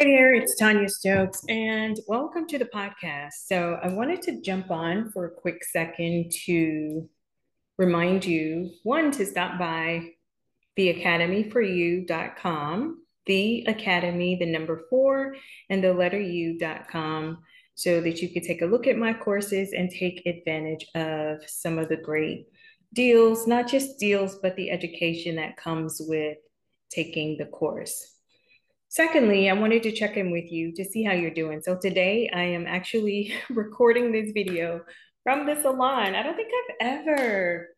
Hey there, it's Tonya Stokes, and welcome to the podcast. So, I wanted to jump on for a quick second to remind you one, to stop by theacademy4u.com, the academy, the number four, and the letter u.com, so that you could take a look at my courses and take advantage of some of the great deals, not just deals, but the education that comes with taking the course. Secondly, I wanted to check in with you to see how you're doing. So today I am actually recording this video from the salon. I don't think I've ever,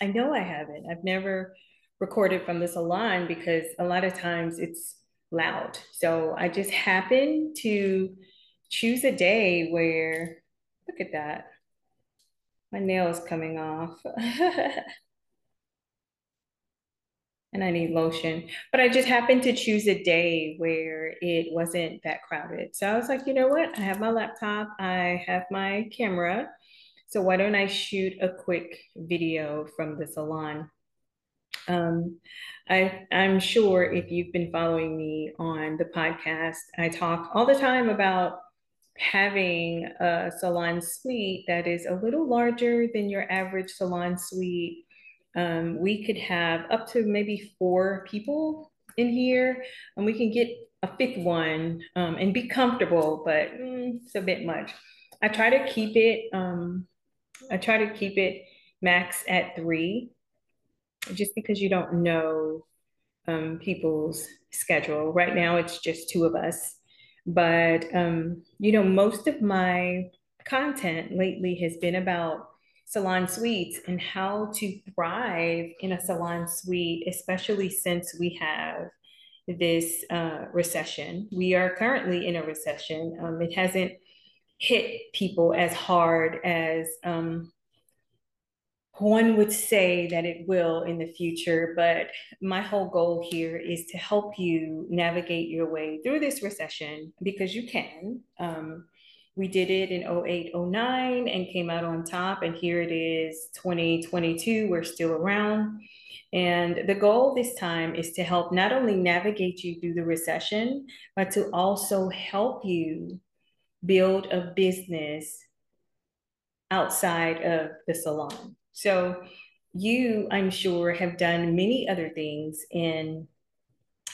I know I haven't, I've never recorded from the salon because a lot of times it's loud. So I just happened to choose a day where, look at that, my nail is coming off. and I need lotion. But I just happened to choose a day where it wasn't that crowded. So I was like, you know what? I have my laptop, I have my camera. So why don't I shoot a quick video from the salon? Um, I, I'm sure if you've been following me on the podcast, I talk all the time about having a salon suite that is a little larger than your average salon suite um, we could have up to maybe four people in here, and we can get a fifth one um, and be comfortable, but mm, it's a bit much. I try to keep it. Um, I try to keep it max at three, just because you don't know um, people's schedule. Right now, it's just two of us, but um, you know, most of my content lately has been about salon suites and how to thrive in a salon suite, especially since we have this uh, recession. We are currently in a recession. Um, it hasn't hit people as hard as um, one would say that it will in the future, but my whole goal here is to help you navigate your way through this recession because you can. Um, we did it in 08, 09 and came out on top. And here it is 2022. We're still around. And the goal this time is to help not only navigate you through the recession, but to also help you build a business outside of the salon. So, you, I'm sure, have done many other things in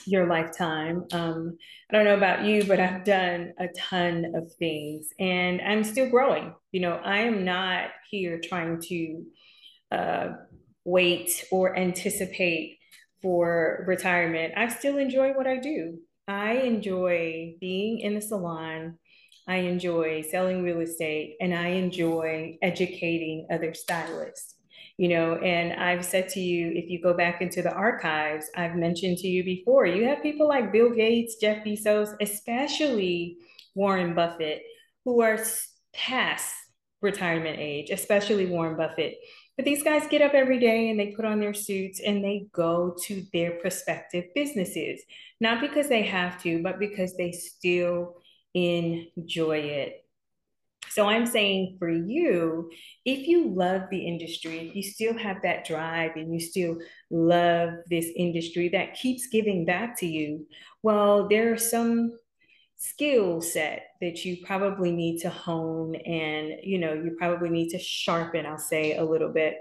your lifetime. Um, I don't know about you, but I've done a ton of things and I'm still growing. You know, I am not here trying to uh, wait or anticipate for retirement. I still enjoy what I do. I enjoy being in the salon. I enjoy selling real estate and I enjoy educating other stylists you know and i've said to you if you go back into the archives i've mentioned to you before you have people like bill gates jeff bezos especially warren buffett who are past retirement age especially warren buffett. But these guys get up every day and they put on their suits and they go to their prospective businesses. Not because they have to but because they still enjoy it so I'm saying for you, if you love the industry, if you still have that drive and you still love this industry that keeps giving back to you, well, there are some skill set that you probably need to hone and you know you probably need to sharpen i'll say a little bit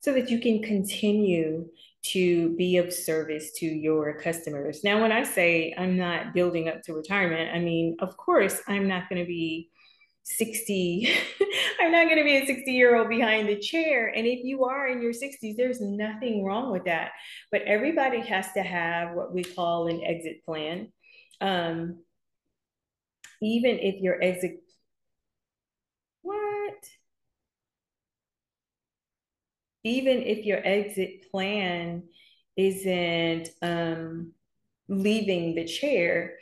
so that you can continue to be of service to your customers. Now when i say i'm not building up to retirement i mean of course i'm not going to be 60 i'm not going to be a 60 year old behind the chair. And if you are in your 60s there's nothing wrong with that. But everybody has to have what we call an exit plan. Um, even if your exit what? Even if your exit plan isn't um, leaving the chair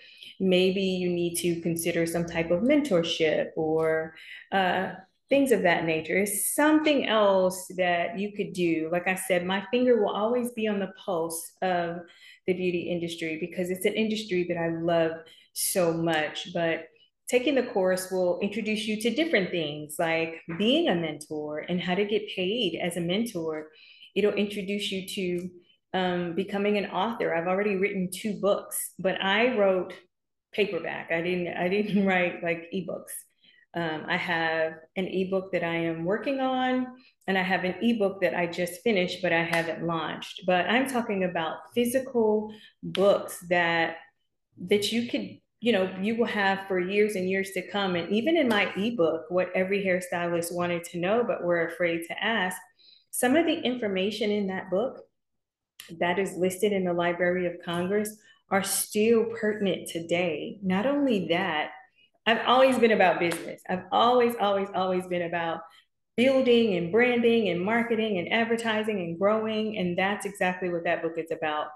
maybe you need to consider some type of mentorship or uh, things of that nature. It's something else that you could do. Like I said, my finger will always be on the pulse of the beauty industry because it's an industry that I love so much. But taking the course will introduce you to different things like being a mentor and how to get paid as a mentor. It'll introduce you to um, becoming an author. I've already written two books, but I wrote paperback. I didn't I didn't write like ebooks. Um, I have an ebook that I am working on, and I have an ebook that I just finished, but I haven't launched. But I'm talking about physical books that that you could, you know, you will have for years and years to come. And even in my ebook, what every hairstylist wanted to know but were afraid to ask, some of the information in that book that is listed in the Library of Congress are still pertinent today. Not only that, I've always been about business. I've always, always, always been about building and branding and marketing and advertising and growing. And that's exactly what that book is about.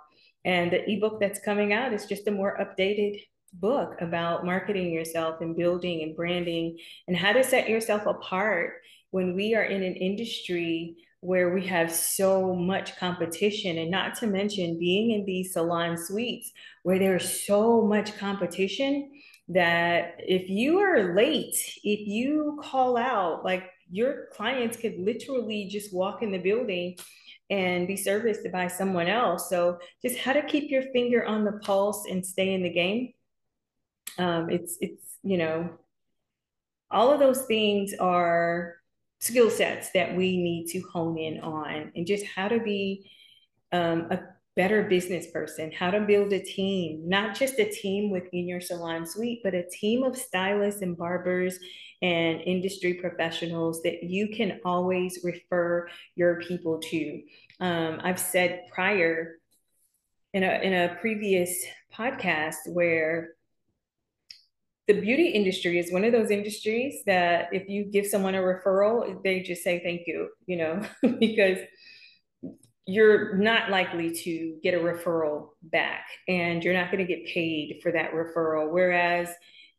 And the ebook that's coming out is just a more updated book about marketing yourself and building and branding and how to set yourself apart when we are in an industry where we have so much competition and not to mention being in these salon suites where there's so much competition that if you are late if you call out like your clients could literally just walk in the building and be serviced by someone else. So just how to keep your finger on the pulse and stay in the game. Um, it's it's you know all of those things are skill sets that we need to hone in on and just how to be um, a better business person, how to build a team, not just a team within your salon suite, but a team of stylists and barbers and industry professionals that you can always refer your people to. Um, I've said prior in a, in a previous podcast where the beauty industry is one of those industries that if you give someone a referral, they just say thank you, you know, because you're not likely to get a referral back and you're not going to get paid for that referral. Whereas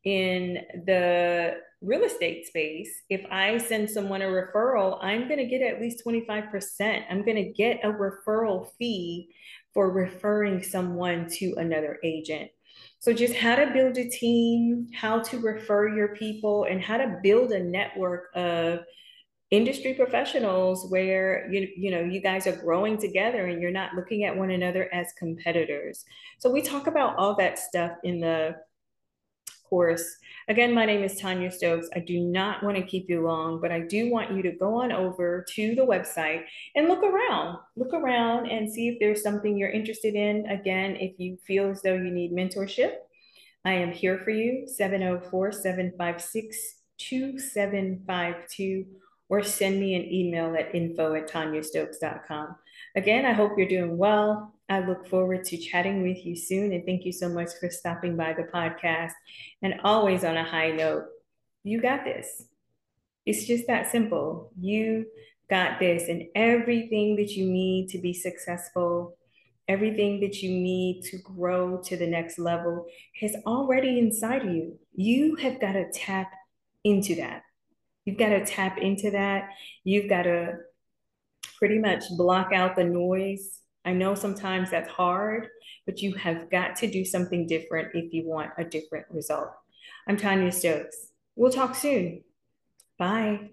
in the real estate space, if I send someone a referral, I'm going to get at least 25%. I'm going to get a referral fee for referring someone to another agent. So, just how to build a team, how to refer your people, and how to build a network of industry professionals where you you know you guys are growing together and you're not looking at one another as competitors. So we talk about all that stuff in the course. Again, my name is Tonya Stokes. I do not want to keep you long, but I do want you to go on over to the website and look around. Look around and see if there's something you're interested in. Again, if you feel as though you need mentorship, I am here for you 704 756 2752 or send me an email at info at tonyastokes.com. Again, I hope you're doing well. I look forward to chatting with you soon. And thank you so much for stopping by the podcast. And always on a high note, you got this. It's just that simple. You got this. And everything that you need to be successful, everything that you need to grow to the next level is already inside of you. You have got to tap into that. You've got to tap into that. You've got to pretty much block out the noise I know sometimes that's hard, but you have got to do something different if you want a different result. I'm Tonya Stokes. We'll talk soon. Bye.